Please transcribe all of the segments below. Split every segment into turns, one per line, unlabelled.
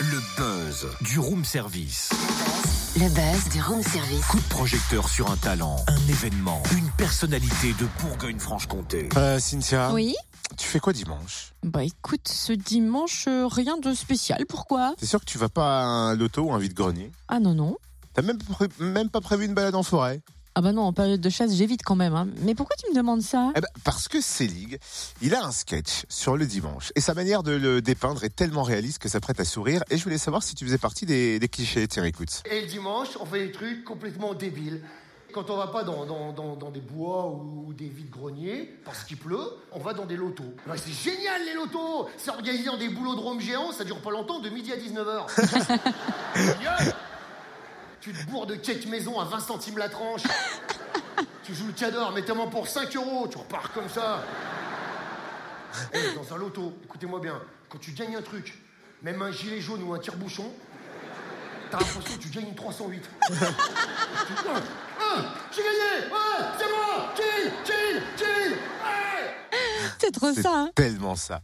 Le buzz du room service.
Le buzz du room service.
Coup de projecteur sur un talent, un événement, une personnalité de Bourgogne-Franche-Comté.
Euh, Cynthia,
Oui.
tu fais quoi dimanche?
Bah écoute, ce dimanche, euh, rien de spécial. Pourquoi?
T'es sûr que tu vas pas à un loto ou un vide-grenier?
Ah non, non.
T'as même, pas pré- même pas prévu une balade en forêt?
Ah bah non, en période de chasse, j'évite quand même. hein. Mais pourquoi tu me demandes ça?
Eh ben, parce que Selig, il a un sketch sur le dimanche. Et sa manière de le dépeindre est tellement réaliste que ça prête à sourire. Et je voulais savoir si tu faisais partie des, des clichés. Tiens, écoute.
Et le dimanche, on fait des trucs complètement débiles. Quand on va pas dans, dans, dans, dans des bois ou des vides-greniers, parce qu'il pleut, on va dans des lotos. C'est génial les lotos C'est organisé dans des boulodromes géants, ça dure pas longtemps, de midi à 19h. Tu te bourres de cake maison à 20 centimes la tranche. tu joues le cador, mettez-moi pour 5 euros, tu repars comme ça. Eh, dans un loto, écoutez-moi bien, quand tu gagnes un truc, même un gilet jaune ou un tire-bouchon, t'as l'impression que tu gagnes une 308. Tu- Ah, ah, J'ai gagné Ouais, c'est moi chill, chill Ouais
C'est trop ça. hein.
tellement ça.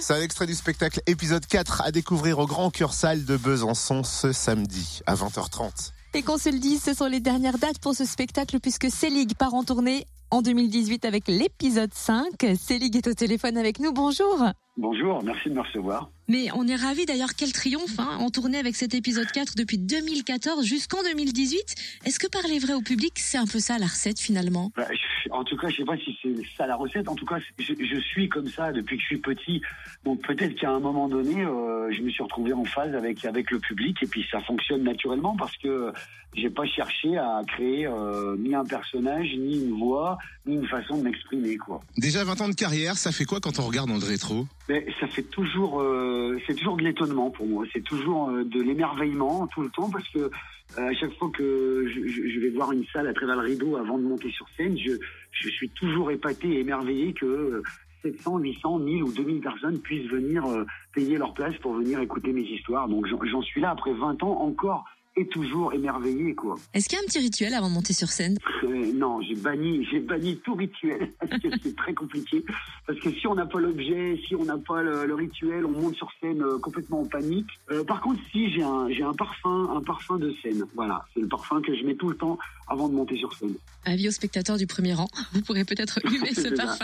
C'est un extrait du spectacle épisode 4 à découvrir au Grand Cœur Salle de Besançon ce samedi à 20h30.
Et qu'on se le dise, ce sont les dernières dates pour ce spectacle puisque Selig part en tournée en 2018 avec l'épisode 5. Selig est au téléphone avec nous. Bonjour.
Bonjour, merci de me recevoir.
Mais on est ravis d'ailleurs, quel triomphe, hein, en tournée avec cet épisode 4 depuis 2014 jusqu'en 2018. Est-ce que parler vrai au public, c'est un peu ça la recette finalement?
Bah, en tout cas, je sais pas si c'est ça la recette. En tout cas, je, je suis comme ça depuis que je suis petit. Donc peut-être qu'à un moment donné, euh, je me suis retrouvé en phase avec avec le public et puis ça fonctionne naturellement parce que j'ai pas cherché à créer euh, ni un personnage, ni une voix, ni une façon de m'exprimer quoi.
Déjà 20 ans de carrière, ça fait quoi quand on regarde dans le rétro?
Mais ça fait toujours, euh, c'est toujours de l'étonnement pour moi. C'est toujours euh, de l'émerveillement tout le temps parce que euh, à chaque fois que je, je- je vais voir une salle à travers le rideau avant de monter sur scène, je, je suis toujours épaté et émerveillé que euh, 700, 800, 1000 ou 2000 personnes puissent venir euh, payer leur place pour venir écouter mes histoires. Donc j'en suis là après 20 ans encore et toujours émerveillé quoi.
Est-ce qu'il y a un petit rituel avant de monter sur scène?
Euh, non, j'ai banni, j'ai banni tout rituel parce que c'est très compliqué. Parce que si on n'a pas l'objet, si on n'a pas le, le rituel, on monte sur scène euh, complètement en panique. Euh, par contre, si j'ai un, j'ai un parfum, un parfum de scène. Voilà, c'est le parfum que je mets tout le temps avant de monter sur scène.
Avis aux spectateurs du premier rang, vous pourrez peut-être humer ce
ça.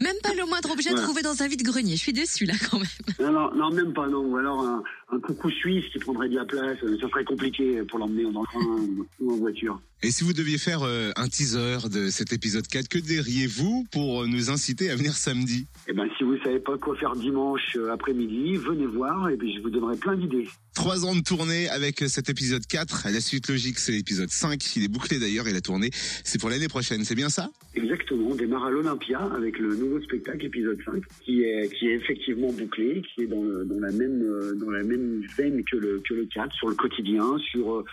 Même pas le moindre objet
Voilà.
trouvé dans un vide-grenier. Je suis déçue là quand même.
Non, non, non, même pas, non. Ou alors un, un coucou suisse qui prendrait de la place. euh, Ça serait compliqué pour l'emmener dans le train ou en voiture.
Et si vous deviez faire euh, un teaser de cet épisode 4, que diriez-vous pour euh, nous inciter à venir samedi?
Eh ben, si vous savez pas quoi faire dimanche après-midi, venez voir et puis je vous donnerai plein d'idées.
Trois ans de tournée avec cet épisode 4. La suite logique, c'est l'épisode 5. Il est bouclé d'ailleurs et la tournée, c'est pour l'année prochaine. C'est bien ça?
Exactement, on démarre à l'Olympia avec le nouveau spectacle épisode 5 qui est qui est effectivement bouclé, qui est dans, la même euh, dans la même veine que le que le 4 sur le quotidien, sur euh,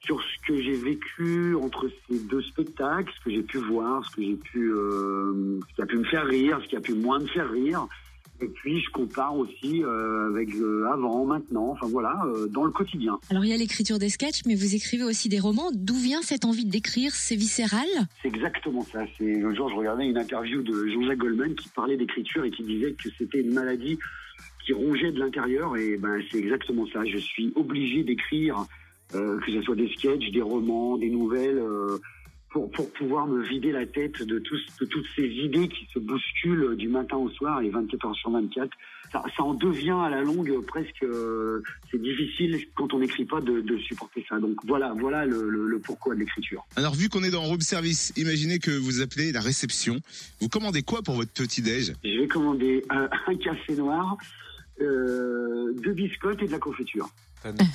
sur ce que j'ai vécu entre ces deux spectacles, ce que j'ai pu voir, ce que j'ai pu euh, ce qui a pu me faire rire, ce qui a pu moins me faire rire. Et puis je compare aussi euh, avec euh, avant, maintenant, enfin voilà, euh, dans le quotidien.
Alors il y a l'écriture des sketchs, mais vous écrivez aussi des romans. D'où vient cette envie d'écrire C'est viscéral?
C'est exactement ça. C'est le jour je regardais une interview de Jean-Jacques Goldman qui parlait d'écriture et qui disait que c'était une maladie qui rongeait de l'intérieur et ben c'est exactement ça. Je suis obligé d'écrire euh, que ce soit des sketchs, des romans, des nouvelles euh, pour pouvoir me vider la tête de tous de toutes ces idées qui se bousculent du matin au soir et 24 heures sur 24. Ça, ça en devient à la longue presque euh, c'est difficile quand on n'écrit pas de, de supporter ça. Donc voilà voilà le, le, le pourquoi de l'écriture.
Alors vu qu'on est dans room service, imaginez que vous appelez la réception. Vous commandez quoi pour votre petit-déj
Je vais commander un, un café noir, euh, deux biscottes et de la confiture.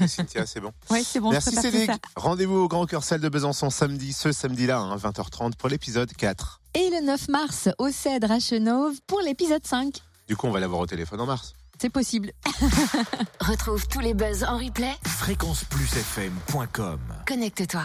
Cynthia, c'est bon.
Ouais, c'est bon,
Merci Cédric. Rendez-vous au Grand Cœur Salle de Besançon samedi, ce samedi-là, hein, 20h30 pour l'épisode 4.
Et le 9 mars, au Cèdre à Chenauve pour l'épisode 5.
Du coup, on va l'avoir au téléphone en mars.
C'est possible.
Retrouve tous les buzz en replay.
Fréquenceplusfm.com
Connecte-toi.